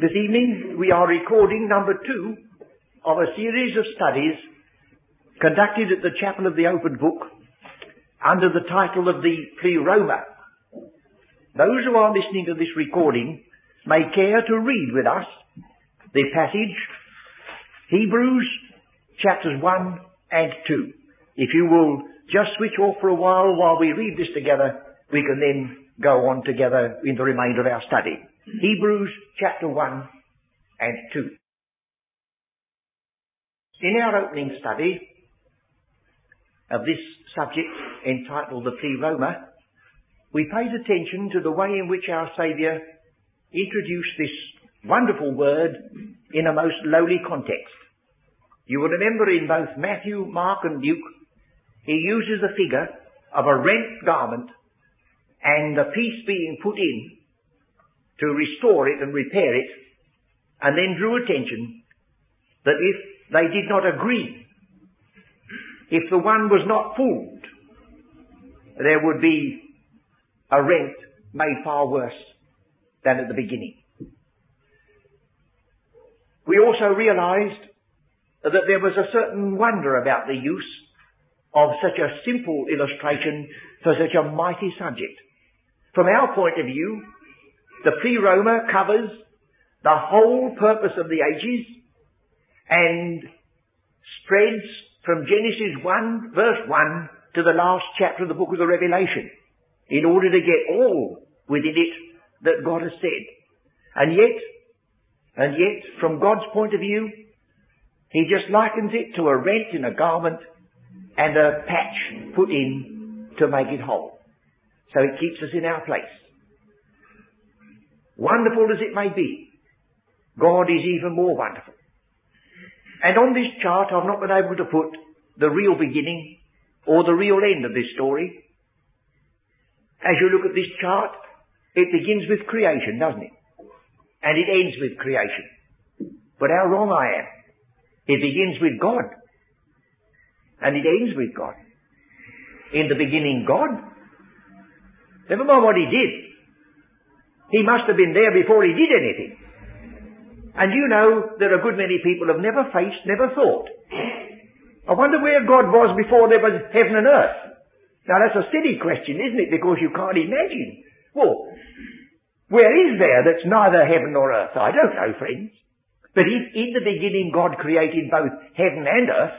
This evening we are recording number two of a series of studies conducted at the Chapel of the Open Book under the title of the Pleroma. Those who are listening to this recording may care to read with us the passage Hebrews chapters 1 and 2. If you will just switch off for a while while we read this together, we can then go on together in the remainder of our study. Hebrews chapter 1 and 2. In our opening study of this subject entitled the Pleroma, we paid attention to the way in which our Saviour introduced this wonderful word in a most lowly context. You will remember in both Matthew, Mark and Luke, he uses the figure of a rent garment and a piece being put in to restore it and repair it, and then drew attention that if they did not agree, if the one was not fooled, there would be a rent made far worse than at the beginning. We also realized that there was a certain wonder about the use of such a simple illustration for such a mighty subject. From our point of view, the pleroma covers the whole purpose of the ages and spreads from Genesis 1 verse 1 to the last chapter of the book of the Revelation in order to get all within it that God has said. And yet, and yet, from God's point of view, He just likens it to a rent in a garment and a patch put in to make it whole. So it keeps us in our place. Wonderful as it may be, God is even more wonderful. And on this chart I've not been able to put the real beginning or the real end of this story. As you look at this chart, it begins with creation, doesn't it? And it ends with creation. But how wrong I am. It begins with God. And it ends with God. In the beginning, God. Never mind what He did. He must have been there before he did anything. And you know there are a good many people have never faced, never thought. I wonder where God was before there was heaven and earth. Now that's a silly question, isn't it? Because you can't imagine. Well, where is there that's neither heaven nor earth? I don't know, friends. But if in the beginning God created both heaven and earth,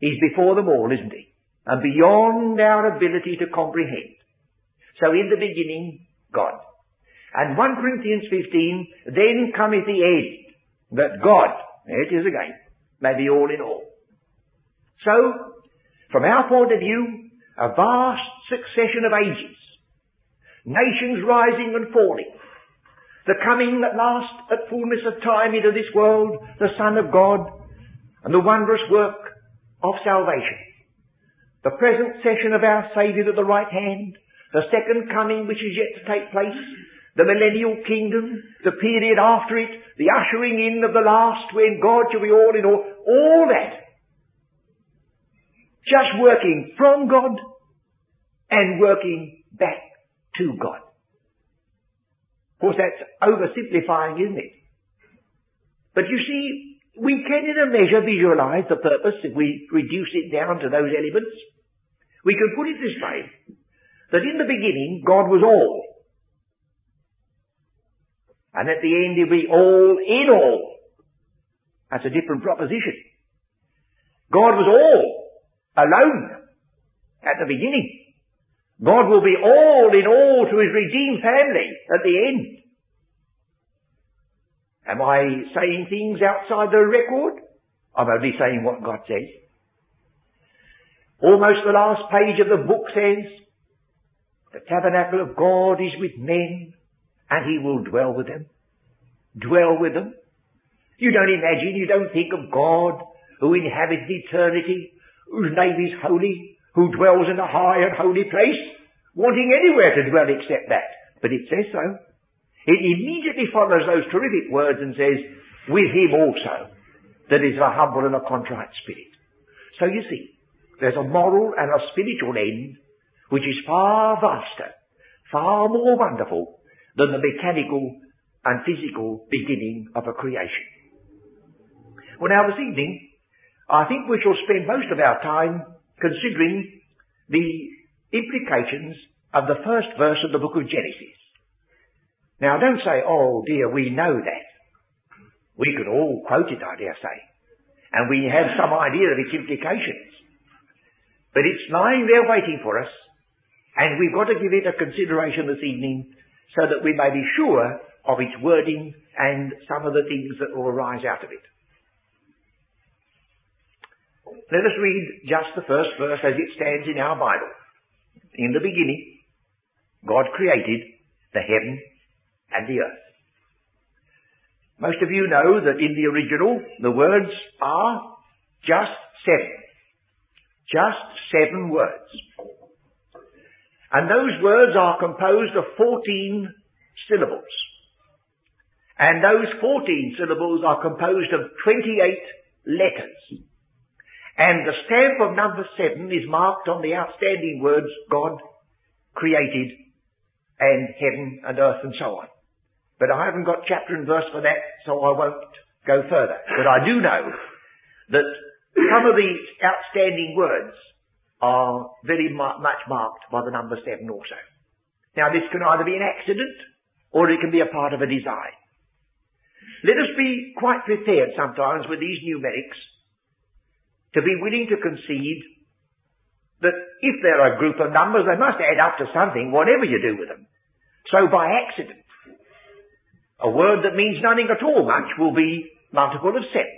He's before them all, isn't He? And beyond our ability to comprehend. So in the beginning, God. And 1 Corinthians 15, then cometh the end, that God, there it is again, may be all in all. So, from our point of view, a vast succession of ages, nations rising and falling, the coming at last at fullness of time into this world, the Son of God, and the wondrous work of salvation. The present session of our Saviour at the right hand, the second coming which is yet to take place, the millennial kingdom, the period after it, the ushering in of the last when God shall be all in all, all that. Just working from God and working back to God. Of course that's oversimplifying, isn't it? But you see, we can in a measure visualize the purpose if we reduce it down to those elements. We can put it this way that in the beginning God was all. And at the end he'll be all in all. That's a different proposition. God was all alone at the beginning. God will be all in all to his redeemed family at the end. Am I saying things outside the record? I'm only saying what God says. Almost the last page of the book says, the tabernacle of God is with men and he will dwell with them. Dwell with them. You don't imagine, you don't think of God who inhabits eternity, whose name is holy, who dwells in a high and holy place, wanting anywhere to dwell except that. But it says so. It immediately follows those terrific words and says, with him also, that is a humble and a contrite spirit. So you see, there's a moral and a spiritual end which is far vaster, far more wonderful than the mechanical and physical beginning of a creation. Well now this evening, I think we shall spend most of our time considering the implications of the first verse of the book of Genesis. Now don't say, oh dear, we know that. We could all quote it, I dare say. And we have some idea of its implications. But it's lying there waiting for us, and we've got to give it a consideration this evening so that we may be sure of its wording and some of the things that will arise out of it. Let us read just the first verse as it stands in our Bible. In the beginning, God created the heaven and the earth. Most of you know that in the original, the words are just seven. Just seven words. And those words are composed of 14 syllables. And those 14 syllables are composed of 28 letters. And the stamp of number seven is marked on the outstanding words God created and heaven and earth and so on. But I haven't got chapter and verse for that, so I won't go further. But I do know that some of the outstanding words are very much marked by the number seven also. Now this can either be an accident or it can be a part of a design. Let us be quite prepared sometimes with these numerics to be willing to concede that if they're a group of numbers, they must add up to something, whatever you do with them. So by accident, a word that means nothing at all much will be multiple of seven.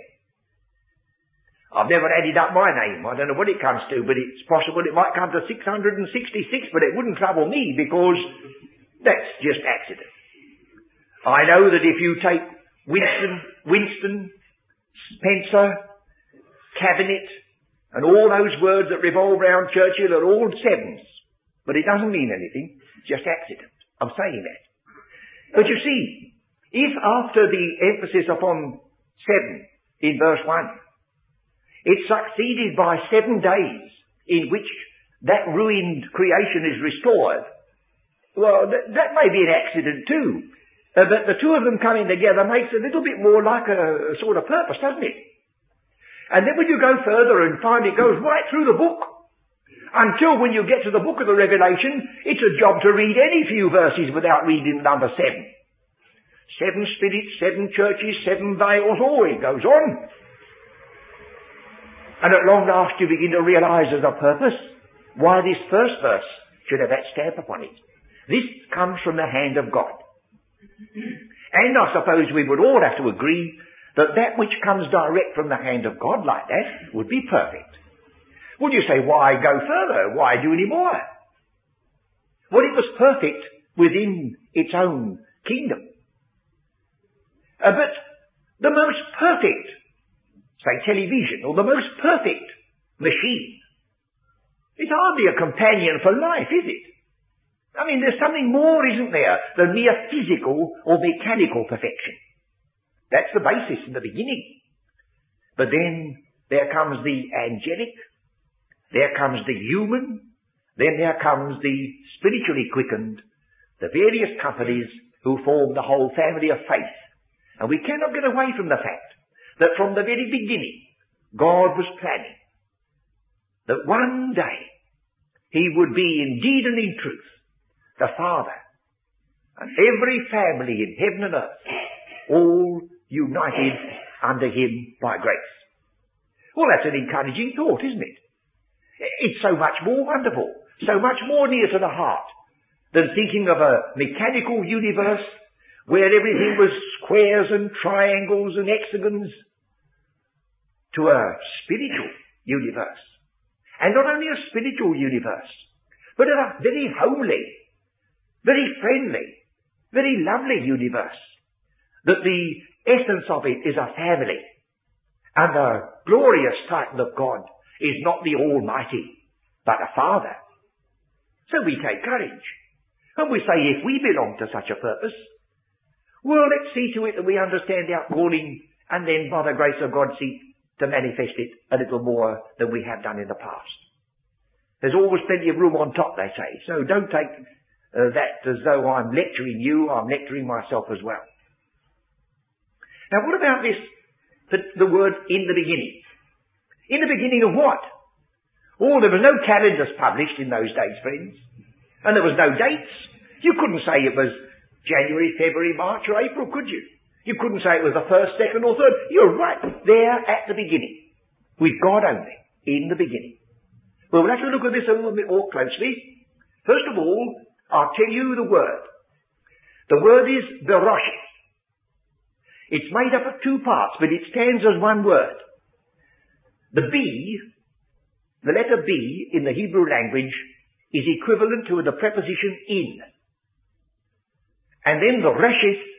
I've never added up my name. I don't know what it comes to, but it's possible it might come to 666, but it wouldn't trouble me because that's just accident. I know that if you take Winston, Winston, Spencer, Cabinet, and all those words that revolve around Churchill are all sevens. But it doesn't mean anything. Just accident. I'm saying that. But you see, if after the emphasis upon seven in verse one, it's succeeded by seven days in which that ruined creation is restored. Well, th- that may be an accident too. Uh, but the two of them coming together makes a little bit more like a, a sort of purpose, doesn't it? And then when you go further and find it goes right through the book, until when you get to the book of the Revelation, it's a job to read any few verses without reading number seven. Seven spirits, seven churches, seven veils, all it goes on. And at long last you begin to realize there's a purpose why this first verse should have that stamp upon it. This comes from the hand of God. And I suppose we would all have to agree that that which comes direct from the hand of God like that would be perfect. Would you say, why go further? Why do any more? Well, it was perfect within its own kingdom. Uh, but the most perfect say television, or the most perfect machine. It's hardly a companion for life, is it? I mean, there's something more, isn't there, than mere physical or mechanical perfection. That's the basis in the beginning. But then there comes the angelic, there comes the human, then there comes the spiritually quickened, the various companies who form the whole family of faith. And we cannot get away from the fact that from the very beginning, God was planning that one day he would be indeed and in truth the Father and every family in heaven and earth all united under him by grace. Well, that's an encouraging thought, isn't it? It's so much more wonderful, so much more near to the heart than thinking of a mechanical universe where everything was squares and triangles and hexagons to a spiritual universe. And not only a spiritual universe, but a very homely, very friendly, very lovely universe. That the essence of it is a family. And the glorious title of God is not the Almighty, but a Father. So we take courage. And we say, if we belong to such a purpose, well, let's see to it that we understand our calling and then by the grace of God seek to manifest it a little more than we have done in the past. There's always plenty of room on top, they say. So don't take uh, that as though I'm lecturing you, I'm lecturing myself as well. Now what about this, the, the word in the beginning? In the beginning of what? Oh, there was no calendars published in those days, friends. And there was no dates. You couldn't say it was January, February, March or April, could you? You couldn't say it was the first, second or third. You're right there at the beginning. With God only. In the beginning. Well, we'll have to look at this a little bit more closely. First of all, I'll tell you the word. The word is Berosheth. It's made up of two parts, but it stands as one word. The B, the letter B in the Hebrew language is equivalent to the preposition in. And then the Resheth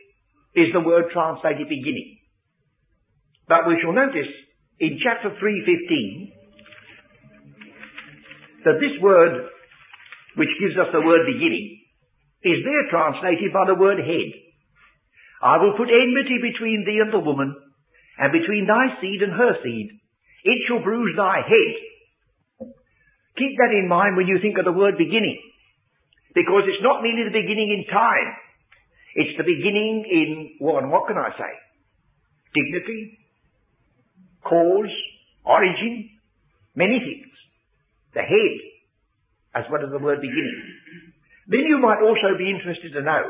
is the word translated beginning. But we shall notice in chapter 3.15 that this word, which gives us the word beginning, is there translated by the word head. I will put enmity between thee and the woman, and between thy seed and her seed. It shall bruise thy head. Keep that in mind when you think of the word beginning. Because it's not merely the beginning in time. It's the beginning in, well, what can I say? Dignity, cause, origin, many things. The head, as well as the word beginning. Then you might also be interested to know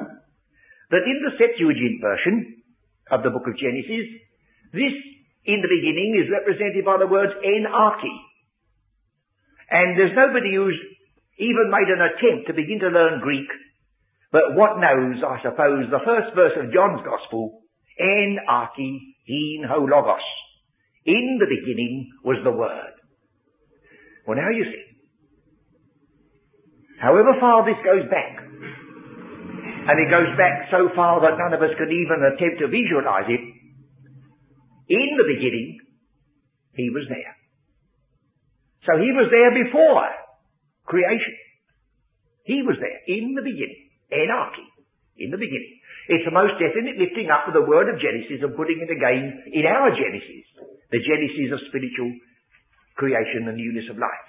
that in the Septuagint version of the book of Genesis, this in the beginning is represented by the words en arche. And there's nobody who's even made an attempt to begin to learn Greek, but what knows, I suppose, the first verse of John's Gospel, en arche hin ho logos. In the beginning was the Word. Well now you see. However far this goes back, and it goes back so far that none of us can even attempt to visualize it, in the beginning, He was there. So He was there before creation. He was there in the beginning. En arche. In the beginning. It's the most definite lifting up of the word of Genesis and putting it again in our Genesis. The Genesis of spiritual creation and newness of life.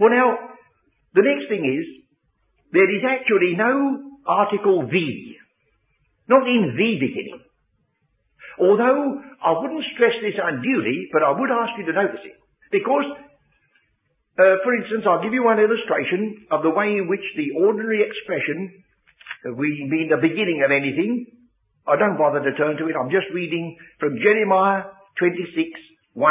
Well now, the next thing is, there is actually no article the. Not in the beginning. Although I wouldn't stress this unduly, but I would ask you to notice it. Because, uh, for instance, I'll give you one illustration of the way in which the ordinary expression, uh, we mean the beginning of anything, I don't bother to turn to it, I'm just reading from Jeremiah 26, 1.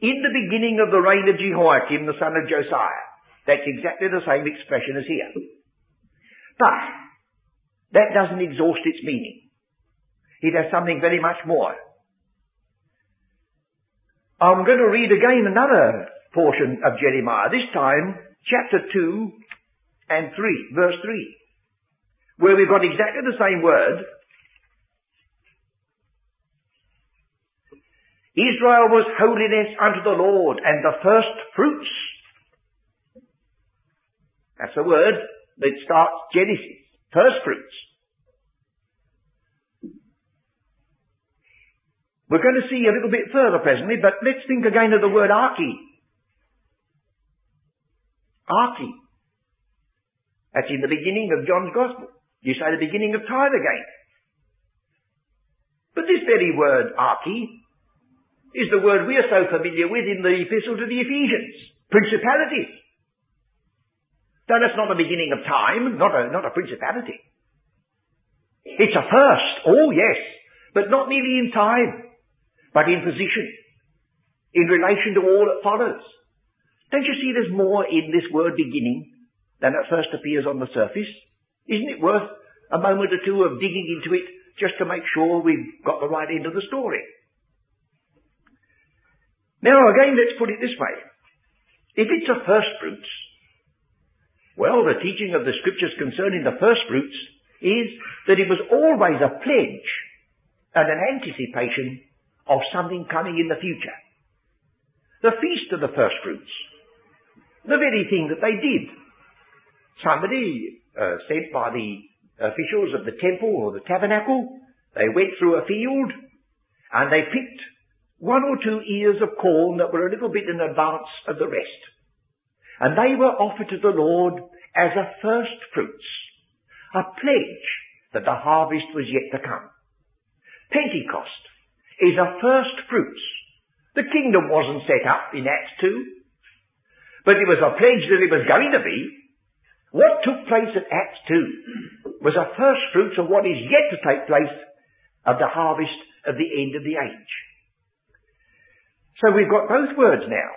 In the beginning of the reign of Jehoiakim, the son of Josiah. That's exactly the same expression as here. But, that doesn't exhaust its meaning. It has something very much more. I'm going to read again another portion of Jeremiah, this time chapter 2 and 3, verse 3, where we've got exactly the same word. Israel was holiness unto the Lord and the first fruits. That's the word that starts Genesis. First fruits. We're going to see a little bit further presently, but let's think again of the word arche. Arche. That's in the beginning of John's Gospel. You say the beginning of time again. But this very word arche is the word we are so familiar with in the epistle to the Ephesians. Principalities. Now that's not the beginning of time, not a, not a principality. It's a first, oh yes, but not merely in time but in position, in relation to all that follows. Don't you see there's more in this word beginning than at first appears on the surface? Isn't it worth a moment or two of digging into it just to make sure we've got the right end of the story? Now again, let's put it this way. If it's a first fruits, well, the teaching of the scriptures concerning the first fruits is that it was always a pledge and an anticipation of something coming in the future. The feast of the first fruits. The very thing that they did. Somebody uh, sent by the officials of the temple or the tabernacle, they went through a field and they picked one or two ears of corn that were a little bit in advance of the rest. And they were offered to the Lord as a first fruits, a pledge that the harvest was yet to come. Pentecost is a first fruits. The kingdom wasn't set up in Acts 2, but it was a pledge that it was going to be. What took place at Acts 2 was a first fruits of what is yet to take place of the harvest of the end of the age. So we've got both words now.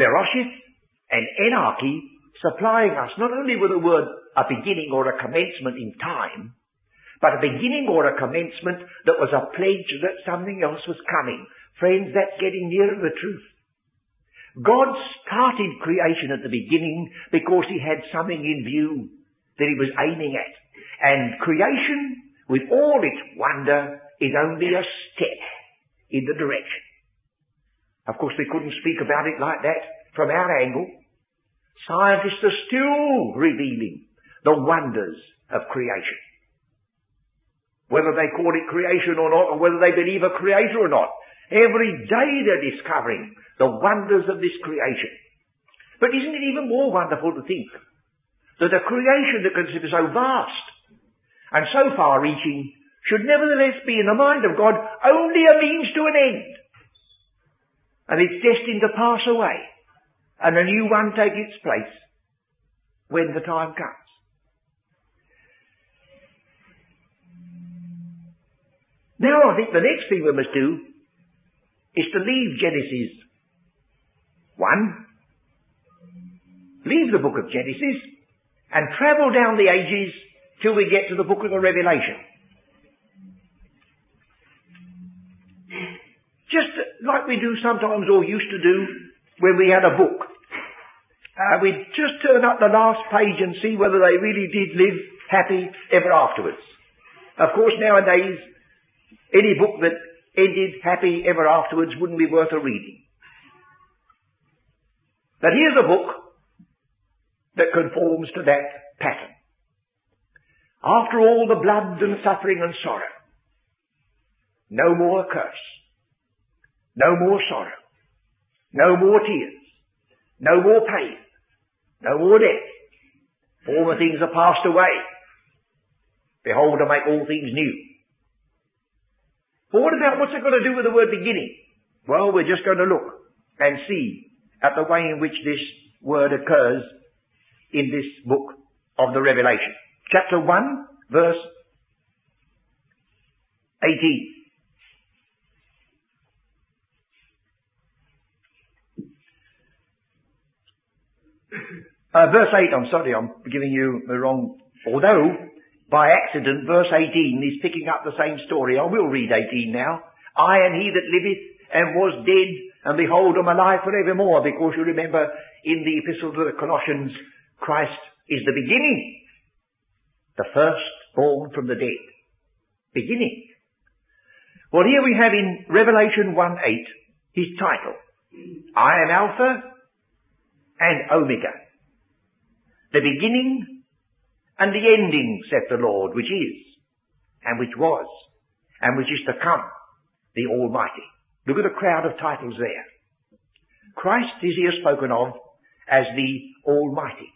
Beroshith and enarche supplying us not only with a word, a beginning or a commencement in time, but a beginning or a commencement that was a pledge that something else was coming. Friends, that's getting nearer the truth. God started creation at the beginning because he had something in view that he was aiming at. And creation, with all its wonder, is only a step in the direction. Of course, we couldn't speak about it like that from our angle. Scientists are still revealing the wonders of creation. Whether they call it creation or not, or whether they believe a creator or not. Every day they're discovering the wonders of this creation. But isn't it even more wonderful to think that a creation that considers so vast and so far reaching should nevertheless be in the mind of God only a means to an end. And it's destined to pass away and a new one take its place when the time comes. Now I think the next thing we must do is to leave Genesis 1, leave the book of Genesis, and travel down the ages till we get to the book of the Revelation. Just like we do sometimes or used to do when we had a book. Uh, we'd just turn up the last page and see whether they really did live happy ever afterwards. Of course, nowadays, any book that ended happy ever afterwards wouldn't be worth a reading. But here's a book that conforms to that pattern. After all the blood and suffering and sorrow, no more curse, no more sorrow, no more tears, no more pain, no more death. Former things are passed away. Behold, I make all things new. But what about what's it got to do with the word beginning? Well, we're just going to look and see at the way in which this word occurs in this book of the Revelation. Chapter 1, verse 18. Uh, verse 8, I'm sorry, I'm giving you the wrong, although by accident, verse 18 is picking up the same story. I will read 18 now. I and he that liveth and was dead, and behold, I'm alive for evermore, because you remember in the epistle to the Colossians, Christ is the beginning, the first born from the dead. Beginning. Well, here we have in Revelation 1 8, his title. I am Alpha and Omega. The beginning and the ending, saith the Lord, which is, and which was, and which is to come, the Almighty. Look at the crowd of titles there. Christ is here spoken of as the Almighty.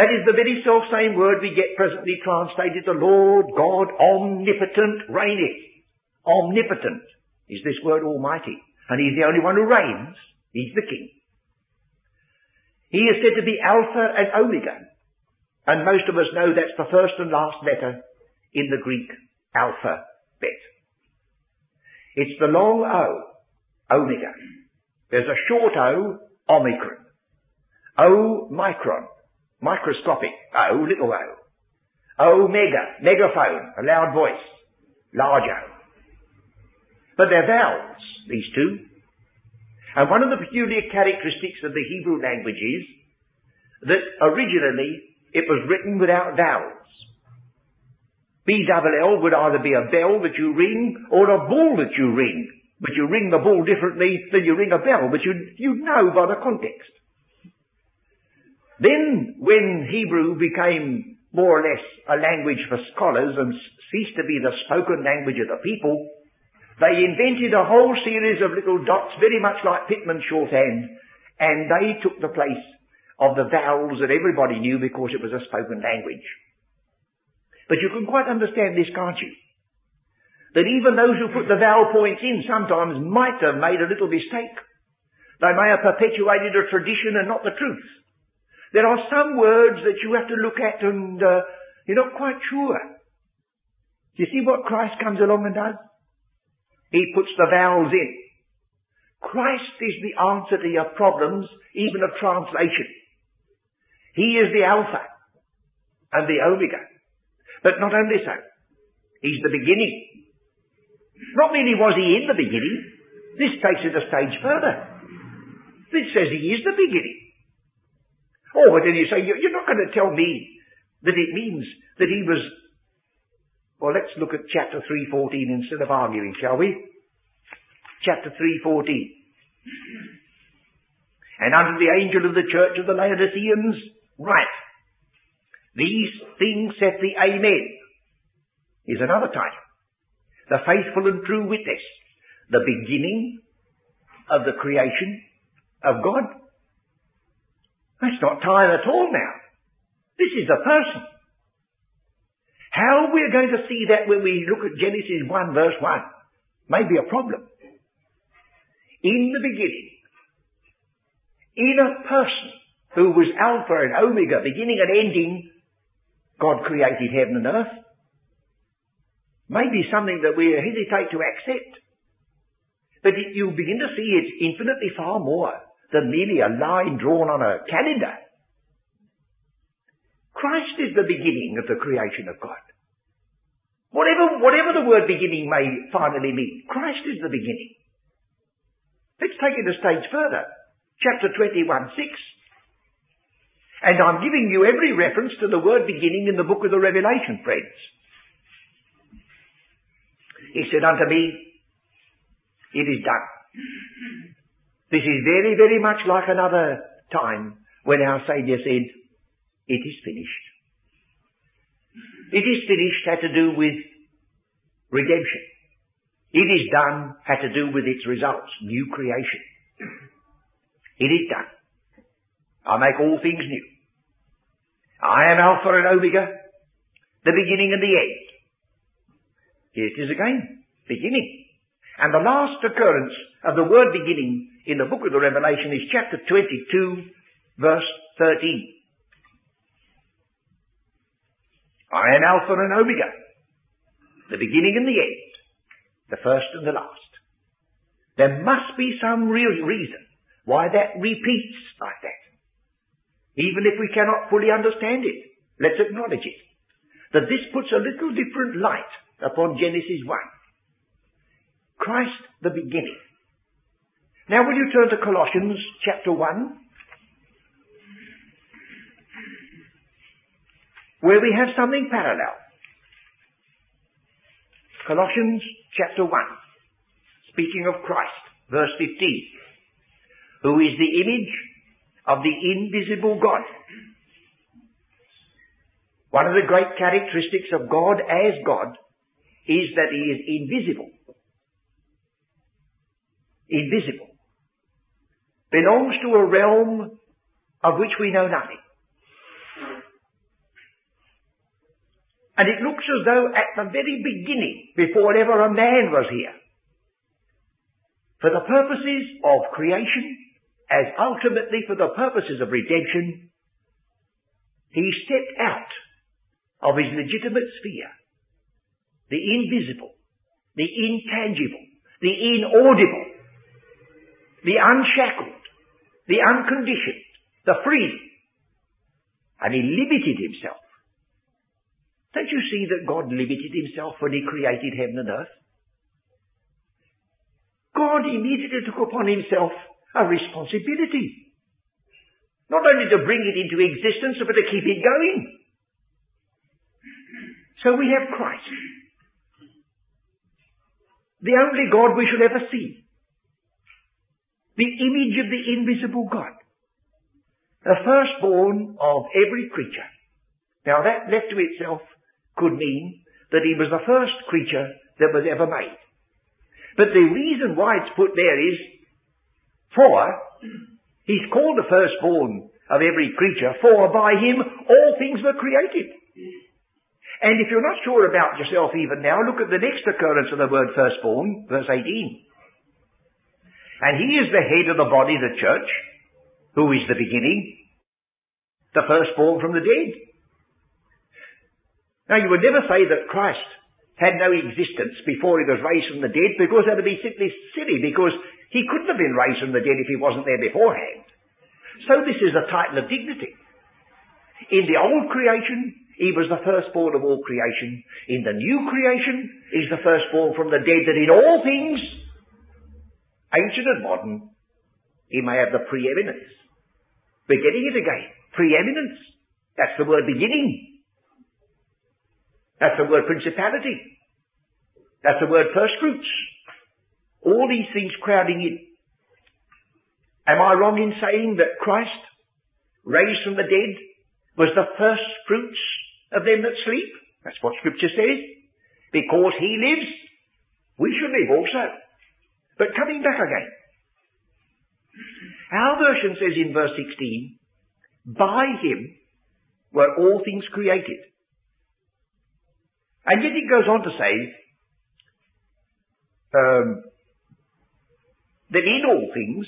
That is the very self same word we get presently translated, the Lord God omnipotent reigneth. Omnipotent is this word Almighty. And He's the only one who reigns. He's the King. He is said to be Alpha and Omega. And most of us know that's the first and last letter in the Greek alphabet. It's the long O, omega. There's a short O, omicron. O micron, microscopic O, little O. Omega, megaphone, a loud voice, large O. But they're vowels, these two. And one of the peculiar characteristics of the Hebrew language is that originally it was written without vowels. B-double-L would either be a bell that you ring or a ball that you ring. But you ring the bull differently than you ring a bell, but you, you know by the context. Then, when Hebrew became more or less a language for scholars and ceased to be the spoken language of the people, they invented a whole series of little dots, very much like Pitman's shorthand, and they took the place of the vowels that everybody knew because it was a spoken language. But you can quite understand this, can't you? that even those who put the vowel points in sometimes might have made a little mistake. They may have perpetuated a tradition and not the truth. There are some words that you have to look at and uh, you're not quite sure. You see what Christ comes along and does? He puts the vowels in. Christ is the answer to your problems, even of translation. He is the Alpha and the Omega. But not only so, He's the beginning. Not merely was He in the beginning, this takes it a stage further. This says He is the beginning. Oh, but then you say, you're not going to tell me that it means that He was... Well, let's look at chapter 3.14 instead of arguing, shall we? Chapter 3.14. And unto the angel of the church of the Laodiceans, write, these things saith the Amen. Is another title. The faithful and true witness. The beginning of the creation of God. That's not time at all now. This is a person. How we're going to see that when we look at Genesis 1 verse 1 may be a problem. In the beginning, in a person who was Alpha and Omega, beginning and ending, God created heaven and earth. Maybe something that we hesitate to accept. But you begin to see it's infinitely far more than merely a line drawn on a calendar. Christ is the beginning of the creation of God. Whatever, whatever the word beginning may finally mean, Christ is the beginning. Let's take it a stage further. Chapter 21, 6. And I'm giving you every reference to the word beginning in the book of the Revelation, friends. He said unto me, it is done. This is very, very much like another time when our Saviour said, it is finished. It is finished had to do with redemption. It is done had to do with its results, new creation. It is done. I make all things new. I am Alpha and Omega, the beginning and the end. Here it is again, beginning. And the last occurrence of the word beginning in the book of the Revelation is chapter 22, verse 13. I am Alpha and Omega, the beginning and the end, the first and the last. There must be some real reason why that repeats like that. Even if we cannot fully understand it, let's acknowledge it. That this puts a little different light upon Genesis 1. Christ the beginning. Now will you turn to Colossians chapter 1? Where we have something parallel. Colossians chapter 1. Speaking of Christ, verse 15. Who is the image of the invisible God. One of the great characteristics of God as God is that He is invisible. Invisible. Belongs to a realm of which we know nothing. And it looks as though at the very beginning, before ever a man was here, for the purposes of creation, as ultimately for the purposes of redemption, he stepped out of his legitimate sphere, the invisible, the intangible, the inaudible, the unshackled, the unconditioned, the free, and he limited himself. Don't you see that God limited himself when he created heaven and earth? God immediately took upon himself a responsibility. Not only to bring it into existence, but to keep it going. So we have Christ. The only God we should ever see. The image of the invisible God. The firstborn of every creature. Now that left to itself could mean that he was the first creature that was ever made. But the reason why it's put there is for he's called the firstborn of every creature, for by him all things were created. And if you're not sure about yourself even now, look at the next occurrence of the word firstborn, verse 18. And he is the head of the body, the church, who is the beginning, the firstborn from the dead. Now you would never say that Christ had no existence before he was raised from the dead because that would be simply silly because he couldn't have been raised from the dead if he wasn't there beforehand. So this is a title of dignity. In the old creation, he was the firstborn of all creation. In the new creation, he's the firstborn from the dead that in all things, ancient and modern, he may have the preeminence. We're getting it again. Preeminence. That's the word beginning. That's the word principality. That's the word first fruits. All these things crowding in. Am I wrong in saying that Christ, raised from the dead, was the first fruits of them that sleep? That's what scripture says. Because he lives, we should live also. But coming back again. Our version says in verse 16, by him were all things created. And yet it goes on to say um, that in all things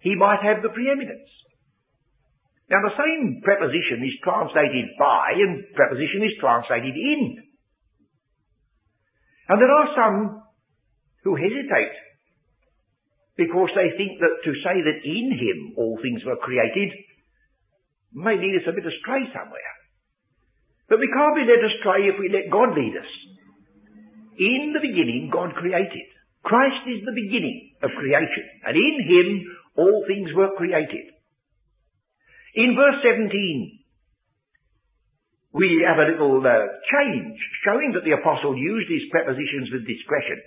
he might have the preeminence. Now the same preposition is translated by and preposition is translated in. And there are some who hesitate because they think that to say that in him all things were created may lead us a bit astray somewhere. But we can't be led astray if we let God lead us. In the beginning, God created. Christ is the beginning of creation, and in Him all things were created. In verse 17, we have a little uh, change, showing that the apostle used his prepositions with discretion.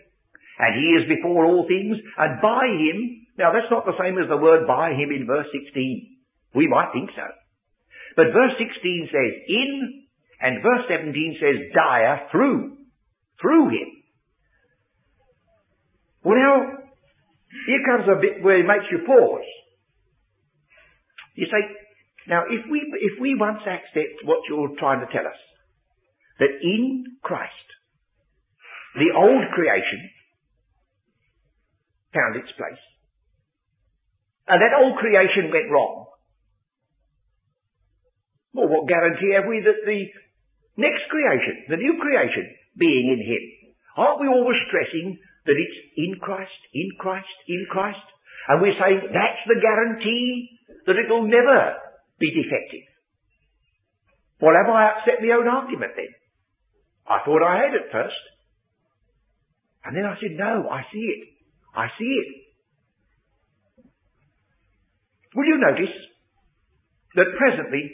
And he is before all things, and by him, now that's not the same as the word by him in verse 16. We might think so. But verse 16 says in, and verse 17 says dia through. Through him. Well now, here comes a bit where it makes you pause. You say, now if we, if we once accept what you're trying to tell us, that in Christ, the old creation found its place, and that old creation went wrong, well, what guarantee have we that the next creation, the new creation, being in Him, aren't we always stressing that it's in Christ, in Christ, in Christ? And we're saying that's the guarantee that it'll never be defective. Well, have I upset my own argument then? I thought I had at first. And then I said, no, I see it. I see it. Will you notice that presently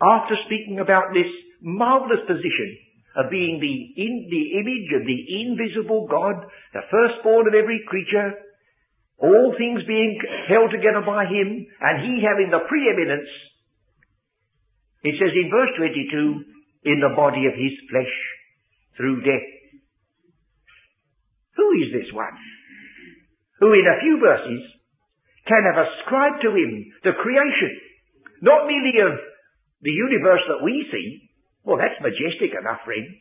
after speaking about this marvelous position of being the, in, the image of the invisible God, the firstborn of every creature, all things being held together by him, and he having the preeminence, it says in verse 22, in the body of his flesh, through death. Who is this one? Who in a few verses can have ascribed to him the creation, not merely of the universe that we see, well, that's majestic enough, friends.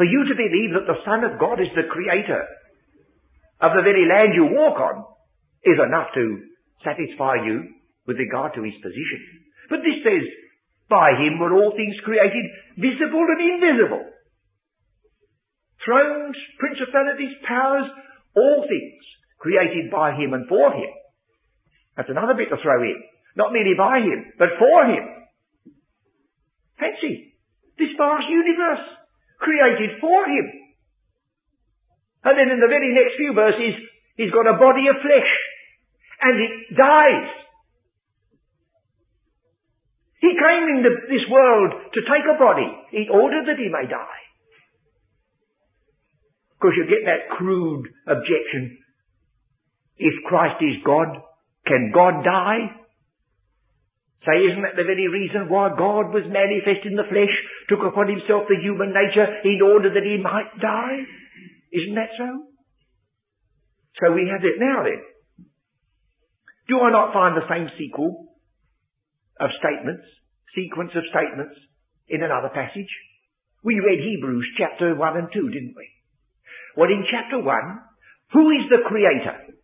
For you to believe that the Son of God is the creator of the very land you walk on is enough to satisfy you with regard to his position. But this says, by him were all things created, visible and invisible. Thrones, principalities, powers, all things created by him and for him. That's another bit to throw in. Not merely by him, but for him. Fancy, this vast universe created for him. And then in the very next few verses, he's got a body of flesh and it dies. He came into this world to take a body in order that he may die. Because you get that crude objection. If Christ is God, can God die? Say, isn't that the very reason why God was manifest in the flesh, took upon himself the human nature in order that he might die? Isn't that so? So we have it now then. Do I not find the same sequel of statements, sequence of statements in another passage. We read Hebrews chapter 1 and 2, didn't we? Well, in chapter 1, who is the creator?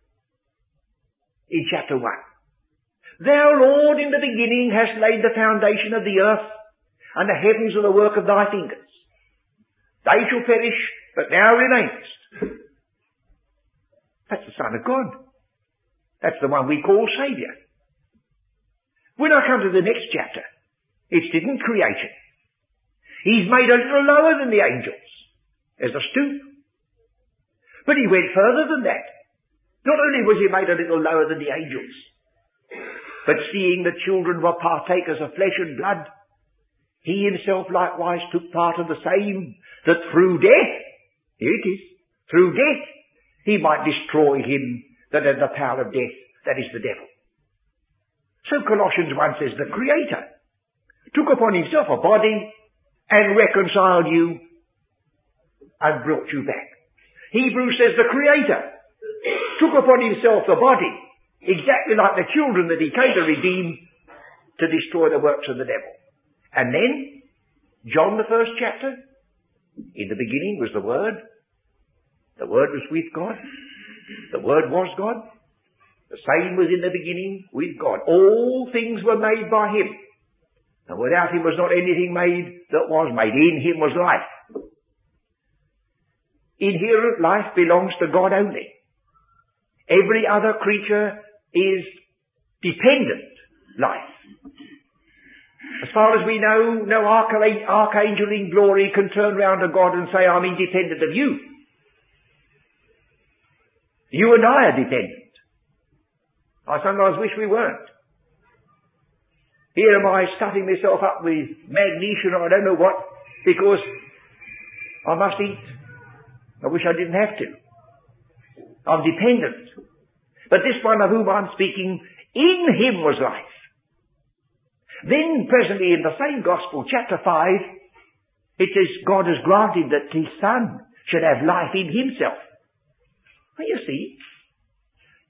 In chapter 1. Thou, Lord, in the beginning hast laid the foundation of the earth, and the heavens are the work of thy fingers. They shall perish, but thou remainest. That's the Son of God. That's the one we call Saviour. When I come to the next chapter, it's didn't creation. He's made a little lower than the angels. as a stoop. But he went further than that. Not only was he made a little lower than the angels, but seeing the children were partakers of flesh and blood, he himself likewise took part of the same, that through death, here it is, through death, he might destroy him that had the power of death, that is the devil. So Colossians 1 says, the Creator took upon himself a body and reconciled you and brought you back. Hebrews says the Creator took upon himself the body exactly like the children that he came to redeem to destroy the works of the devil. And then, John the first chapter, in the beginning was the Word. The Word was with God. The Word was God. The same was in the beginning with God. All things were made by Him. And without Him was not anything made that was made. In Him was life. Inherent life belongs to God only. Every other creature is dependent life. As far as we know, no archangel in glory can turn round to God and say, I'm independent of you. You and I are dependent. I sometimes wish we weren't. Here am I stuffing myself up with magnesium or I don't know what, because I must eat. I wish I didn't have to. I'm dependent. But this one of whom I'm speaking, in him was life. Then presently in the same gospel, chapter 5, it says God has granted that his son should have life in himself. Well, you see,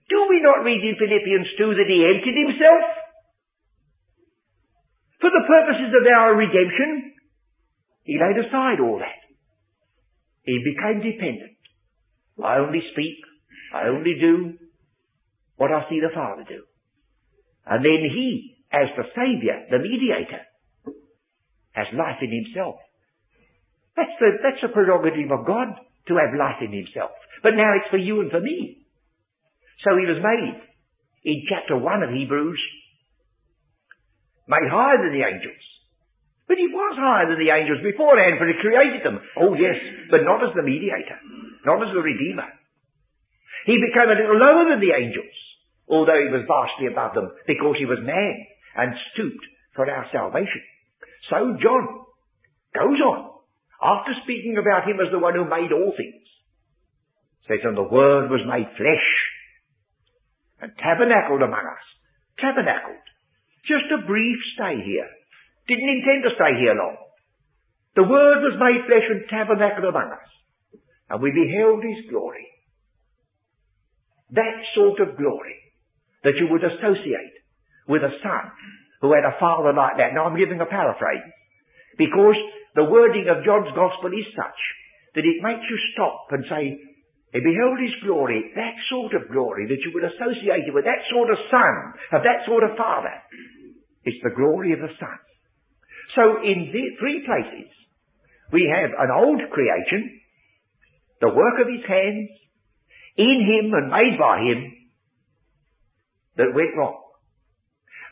do we not read in Philippians 2 that he emptied himself? For the purposes of our redemption, he laid aside all that. He became dependent. I only speak, I only do what I see the Father do. And then he, as the Saviour, the mediator, has life in himself. That's the, that's the prerogative of God, to have life in himself. But now it's for you and for me. So he was made, in chapter 1 of Hebrews, made higher than the angels. But he was higher than the angels beforehand, for he created them. Oh yes, but not as the mediator, not as the redeemer. He became a little lower than the angels although he was vastly above them, because he was man and stooped for our salvation. So John goes on, after speaking about him as the one who made all things, says, and the Word was made flesh and tabernacled among us. Tabernacled. Just a brief stay here. Didn't intend to stay here long. The Word was made flesh and tabernacled among us. And we beheld His glory. That sort of glory that you would associate with a son who had a father like that. Now I'm giving a paraphrase because the wording of John's gospel is such that it makes you stop and say, he beheld his glory, that sort of glory that you would associate with that sort of son, of that sort of father. It's the glory of the son. So in the three places, we have an old creation, the work of his hands, in him and made by him, that went wrong.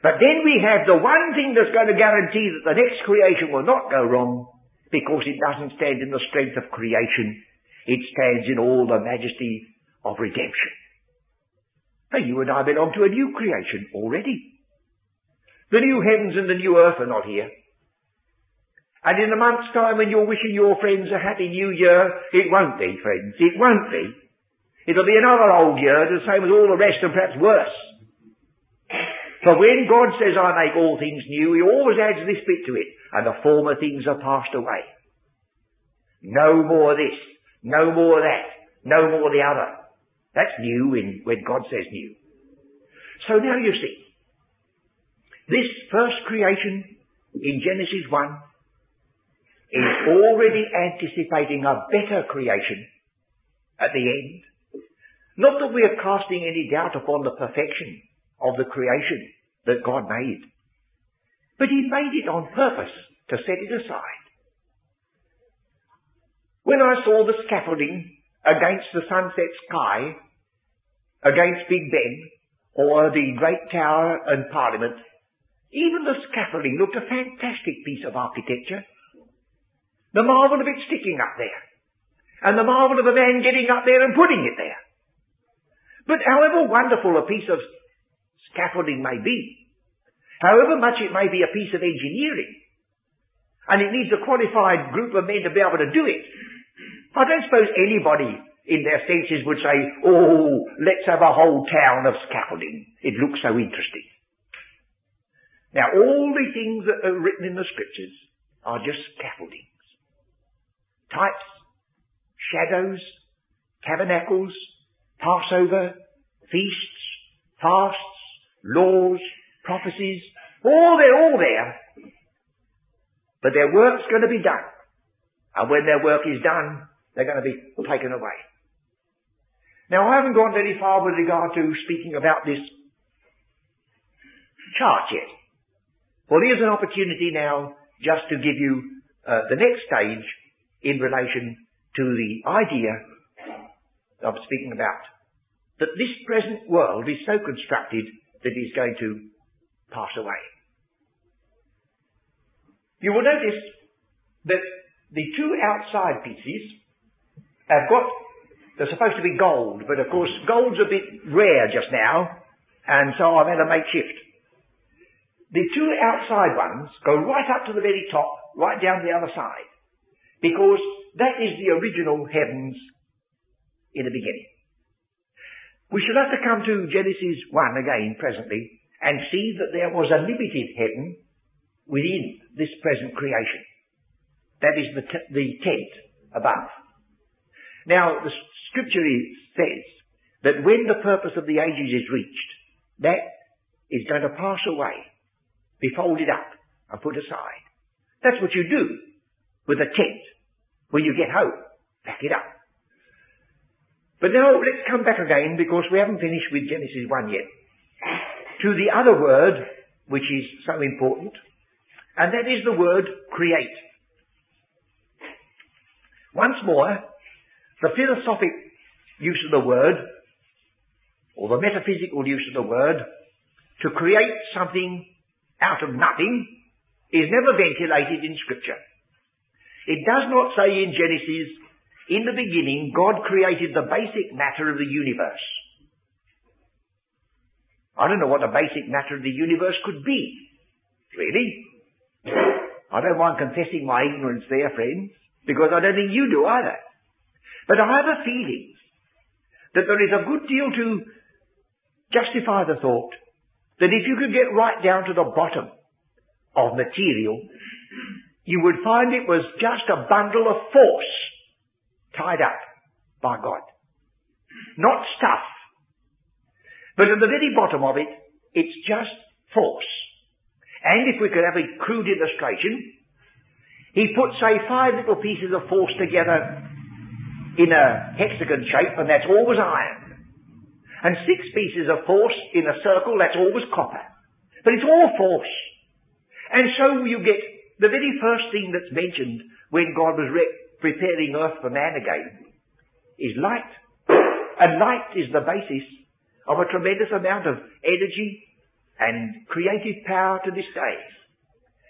But then we have the one thing that's going to guarantee that the next creation will not go wrong because it doesn't stand in the strength of creation. It stands in all the majesty of redemption. Now you and I belong to a new creation already. The new heavens and the new earth are not here. And in a month's time when you're wishing your friends a happy new year, it won't be, friends. It won't be. It'll be another old year, the same as all the rest and perhaps worse. For when God says, I make all things new, He always adds this bit to it, and the former things are passed away. No more this, no more that, no more the other. That's new in, when God says new. So now you see, this first creation in Genesis 1 is already anticipating a better creation at the end. Not that we are casting any doubt upon the perfection of the creation that God made, but He made it on purpose to set it aside. When I saw the scaffolding against the sunset sky, against Big Ben, or the Great Tower and Parliament, even the scaffolding looked a fantastic piece of architecture. The marvel of it sticking up there. And the marvel of a man getting up there and putting it there. But however wonderful a piece of scaffolding may be, however much it may be a piece of engineering, and it needs a qualified group of men to be able to do it, I don't suppose anybody in their senses would say, oh, let's have a whole town of scaffolding. It looks so interesting. Now all the things that are written in the scriptures are just scaffolding types, shadows, tabernacles, Passover, feasts, fasts, laws, prophecies, all they're all there. But their work's going to be done. And when their work is done, they're going to be taken away. Now I haven't gone very far with regard to speaking about this chart yet. Well, here's an opportunity now just to give you uh, the next stage in relation to the idea I'm speaking about. That this present world is so constructed that is going to pass away. You will notice that the two outside pieces have got, they're supposed to be gold, but of course gold's a bit rare just now, and so I've had to make shift. The two outside ones go right up to the very top, right down the other side because that is the original heavens in the beginning. We shall have to come to Genesis 1 again presently and see that there was a limited heaven within this present creation. That is the, t- the tent above. Now, the scripture says that when the purpose of the ages is reached, that is going to pass away, be folded up and put aside. That's what you do with a tent. When you get home, Pack it up. But now let's come back again because we haven't finished with Genesis 1 yet. To the other word, which is so important, and that is the word create. Once more, the philosophic use of the word, or the metaphysical use of the word, to create something out of nothing, is never ventilated in scripture. It does not say in Genesis, in the beginning, God created the basic matter of the universe. I don't know what the basic matter of the universe could be. Really? I don't mind confessing my ignorance there, friends, because I don't think you do either. But I have a feeling that there is a good deal to justify the thought that if you could get right down to the bottom of material, you would find it was just a bundle of force tied up by God. Not stuff. But at the very bottom of it, it's just force. And if we could have a crude illustration, he put, say, five little pieces of force together in a hexagon shape, and that's always iron. And six pieces of force in a circle, that's always copper. But it's all force. And so you get the very first thing that's mentioned when God was re- preparing earth for man again is light. And light is the basis of a tremendous amount of energy and creative power to this day.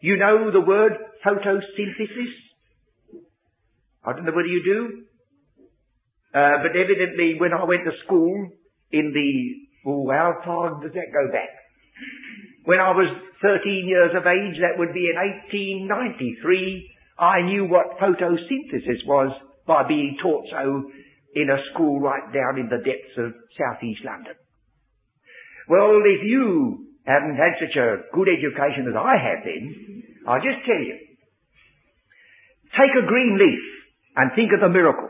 You know the word photosynthesis? I don't know whether you do. Uh, but evidently when I went to school in the, oh, how far does that go back? When I was 13 years of age, that would be in 1893, I knew what photosynthesis was by being taught so in a school right down in the depths of southeast London. Well, if you haven't had such a good education as I had then, I'll just tell you. Take a green leaf and think of the miracle.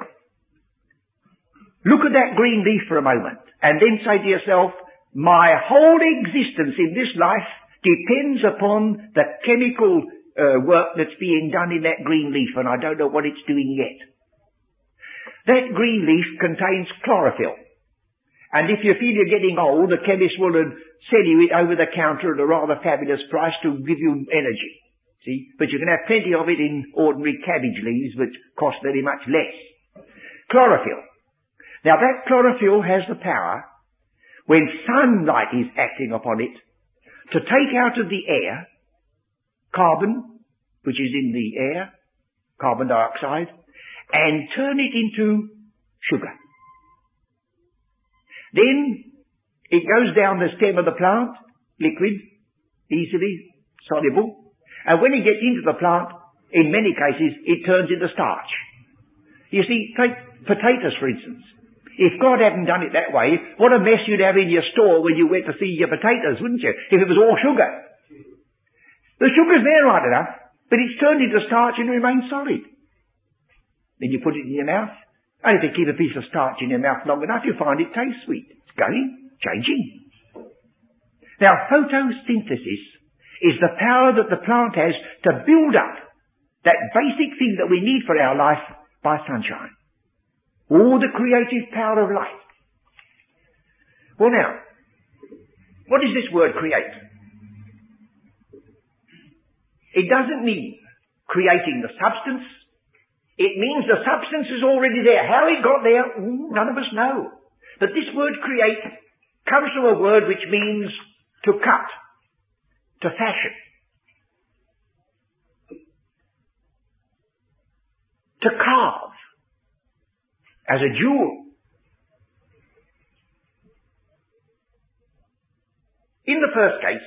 Look at that green leaf for a moment and then say to yourself, my whole existence in this life depends upon the chemical uh, work that's being done in that green leaf, and I don't know what it's doing yet. That green leaf contains chlorophyll. And if you feel you're getting old, the chemist will sell you it over the counter at a rather fabulous price to give you energy. See? But you can have plenty of it in ordinary cabbage leaves, which cost very much less. Chlorophyll. Now that chlorophyll has the power, when sunlight is acting upon it, to take out of the air carbon, which is in the air, carbon dioxide, and turn it into sugar. Then it goes down the stem of the plant, liquid, easily soluble, and when it gets into the plant, in many cases, it turns into starch. You see, take potatoes for instance. If God hadn't done it that way, what a mess you'd have in your store when you went to see your potatoes, wouldn't you? If it was all sugar. The sugar's there right enough, but it's turned into starch and remains solid. Then you put it in your mouth, and if you keep a piece of starch in your mouth long enough, you find it tastes sweet. It's going, changing. Now, photosynthesis is the power that the plant has to build up that basic thing that we need for our life by sunshine. All the creative power of life. Well now, what does this word create? It doesn't mean creating the substance. It means the substance is already there. How it got there, none of us know. But this word create comes from a word which means to cut, to fashion, to carve as a jewel. In the first case,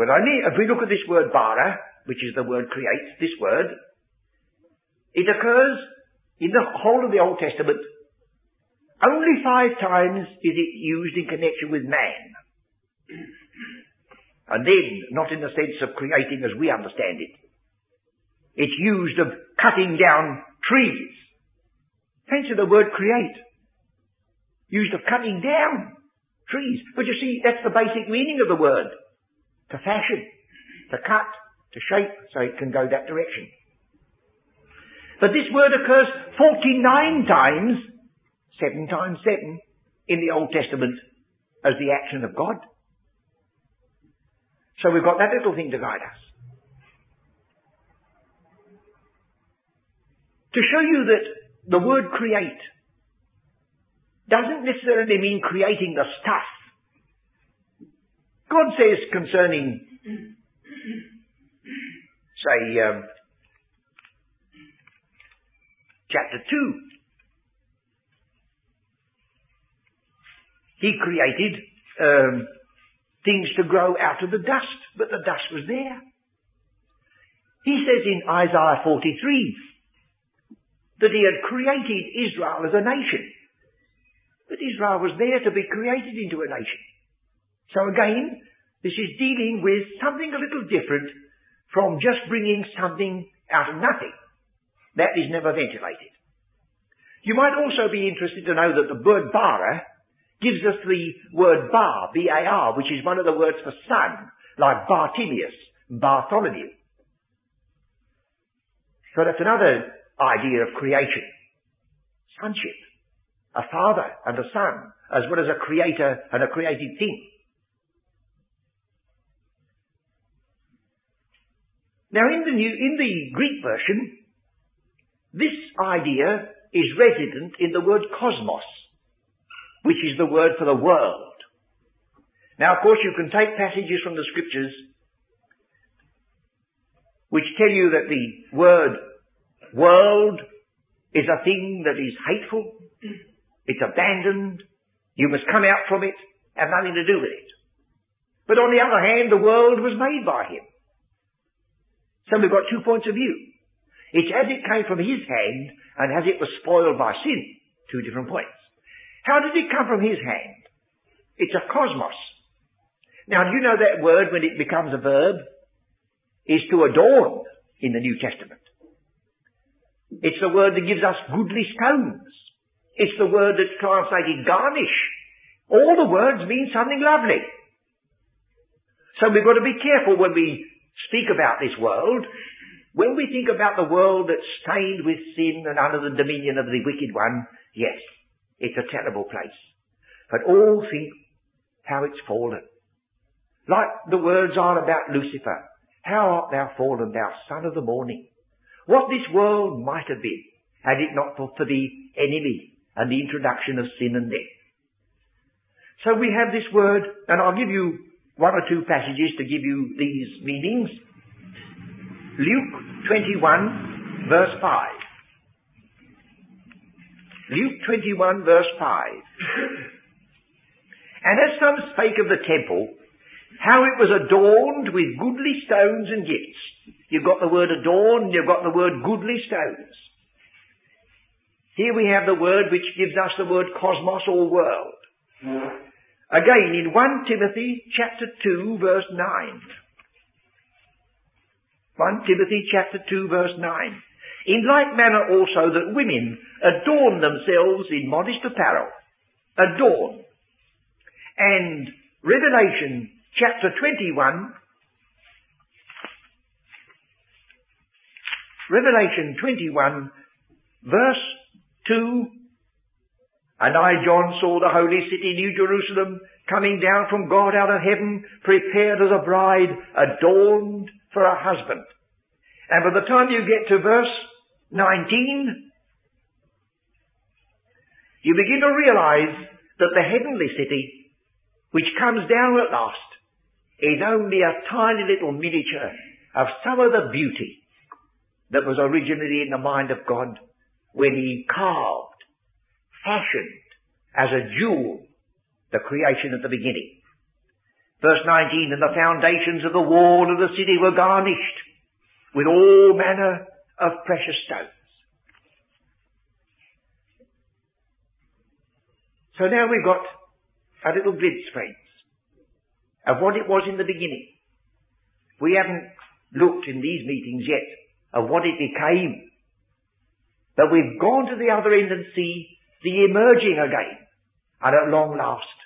well, only if we look at this word bara, which is the word create, this word, it occurs in the whole of the Old Testament. Only five times is it used in connection with man. And then, not in the sense of creating as we understand it. It's used of cutting down trees. Fancy the word create. Used of cutting down trees. But you see, that's the basic meaning of the word. To fashion, to cut, to shape, so it can go that direction. But this word occurs 49 times, 7 times 7, in the Old Testament as the action of God. So we've got that little thing to guide us. To show you that the word create doesn't necessarily mean creating the stuff. God says concerning, say, um, chapter 2, He created um, things to grow out of the dust, but the dust was there. He says in Isaiah 43, that he had created Israel as a nation. But Israel was there to be created into a nation. So again, this is dealing with something a little different from just bringing something out of nothing. That is never ventilated. You might also be interested to know that the word bara gives us the word bar, B-A-R, which is one of the words for son, like Bartimaeus, Bartholomew. So that's another idea of creation. Sonship. A father and a son, as well as a creator and a created thing. Now in the new, in the Greek version, this idea is resident in the word cosmos, which is the word for the world. Now of course you can take passages from the scriptures which tell you that the word world is a thing that is hateful. It's abandoned. You must come out from it, have nothing to do with it. But on the other hand, the world was made by him. So we've got two points of view. It's as it came from his hand and as it was spoiled by sin. Two different points. How did it come from his hand? It's a cosmos. Now, do you know that word when it becomes a verb is to adorn in the New Testament? It's the word that gives us goodly stones. It's the word that's translated garnish. All the words mean something lovely. So we've got to be careful when we speak about this world. When we think about the world that's stained with sin and under the dominion of the wicked one, yes, it's a terrible place. But all think how it's fallen. Like the words are about Lucifer. How art thou fallen, thou son of the morning? What this world might have been, had it not for the enemy and the introduction of sin and death. So we have this word, and I'll give you one or two passages to give you these meanings. Luke 21 verse 5. Luke 21 verse 5. and as some spake of the temple, how it was adorned with goodly stones and gifts. You've got the word adorned, you've got the word goodly stones. Here we have the word which gives us the word cosmos or world. Again, in 1 Timothy chapter 2 verse 9. 1 Timothy chapter 2 verse 9. In like manner also that women adorn themselves in modest apparel. Adorn. And Revelation chapter 21, Revelation 21 verse 2 and I, John, saw the holy city, New Jerusalem, coming down from God out of heaven, prepared as a bride, adorned for her husband. And by the time you get to verse 19, you begin to realize that the heavenly city, which comes down at last, is only a tiny little miniature of some of the beauty that was originally in the mind of God when He carved fashioned as a jewel the creation at the beginning. Verse 19, and the foundations of the wall of the city were garnished with all manner of precious stones. So now we've got a little glimpse, friends, of what it was in the beginning. We haven't looked in these meetings yet of what it became. But we've gone to the other end and see the emerging again. And at long last,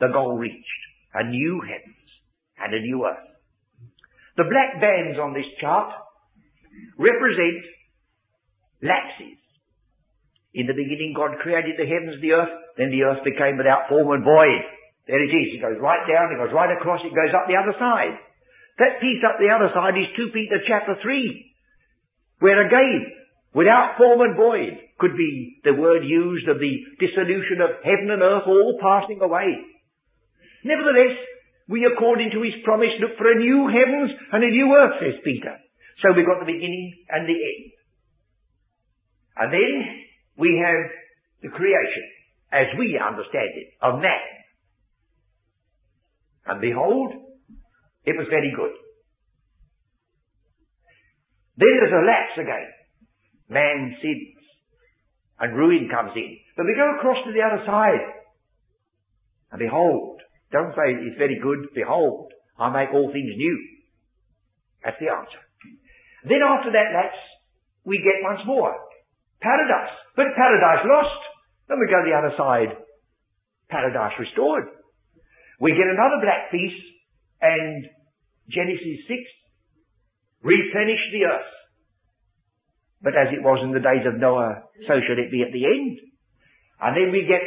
the goal reached. A new heavens and a new earth. The black bands on this chart represent lapses. In the beginning, God created the heavens, the earth, then the earth became without form and void. There it is. It goes right down, it goes right across, it goes up the other side. That piece up the other side is 2 Peter chapter 3, where again, without form and void, could be the word used of the dissolution of heaven and earth all passing away. Nevertheless, we according to his promise look for a new heavens and a new earth, says Peter. So we've got the beginning and the end. And then we have the creation, as we understand it, of man. And behold, it was very good. Then there's a lapse again. Man sins and ruin comes in. But we go across to the other side. And behold, don't say it's very good, behold, I make all things new. That's the answer. Then after that, that's, we get once more. Paradise. But paradise lost. Then we go to the other side. Paradise restored. We get another black piece and Genesis 6 replenish the earth. But as it was in the days of Noah, so shall it be at the end. And then we get,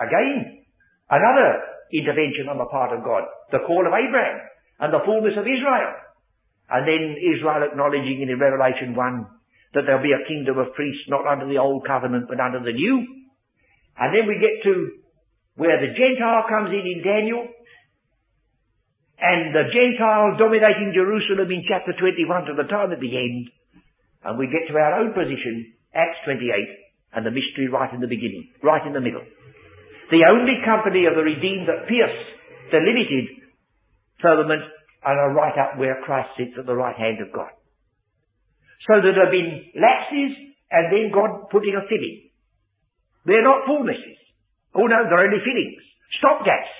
again, another intervention on the part of God. The call of Abraham and the fullness of Israel. And then Israel acknowledging in Revelation 1 that there'll be a kingdom of priests not under the old covenant but under the new. And then we get to where the Gentile comes in in Daniel. And the Gentile dominating Jerusalem in chapter 21 to the time of the end. And we get to our own position, Acts 28, and the mystery right in the beginning, right in the middle. The only company of the redeemed that pierce the limited firmament and are right up where Christ sits at the right hand of God. So there have been lapses and then God putting a filling. They're not fullnesses. Oh no, they're only fillings. Stop Stopgaps.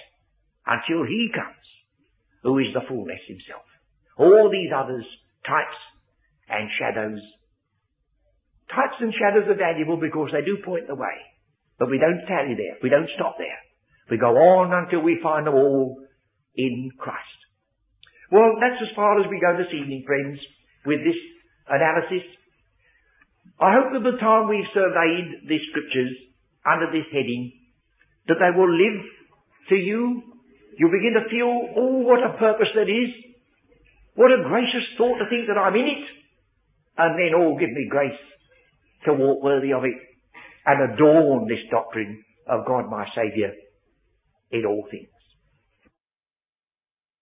Until He comes, who is the fullness Himself. All these others, types, and shadows. Types and shadows are valuable because they do point the way. But we don't tarry there. We don't stop there. We go on until we find them all in Christ. Well, that's as far as we go this evening, friends, with this analysis. I hope that the time we've surveyed these scriptures under this heading, that they will live to you. You'll begin to feel, oh, what a purpose that is. What a gracious thought to think that I'm in it. And then, oh, give me grace to walk worthy of it and adorn this doctrine of God my Saviour in all things.